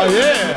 Oh yeah.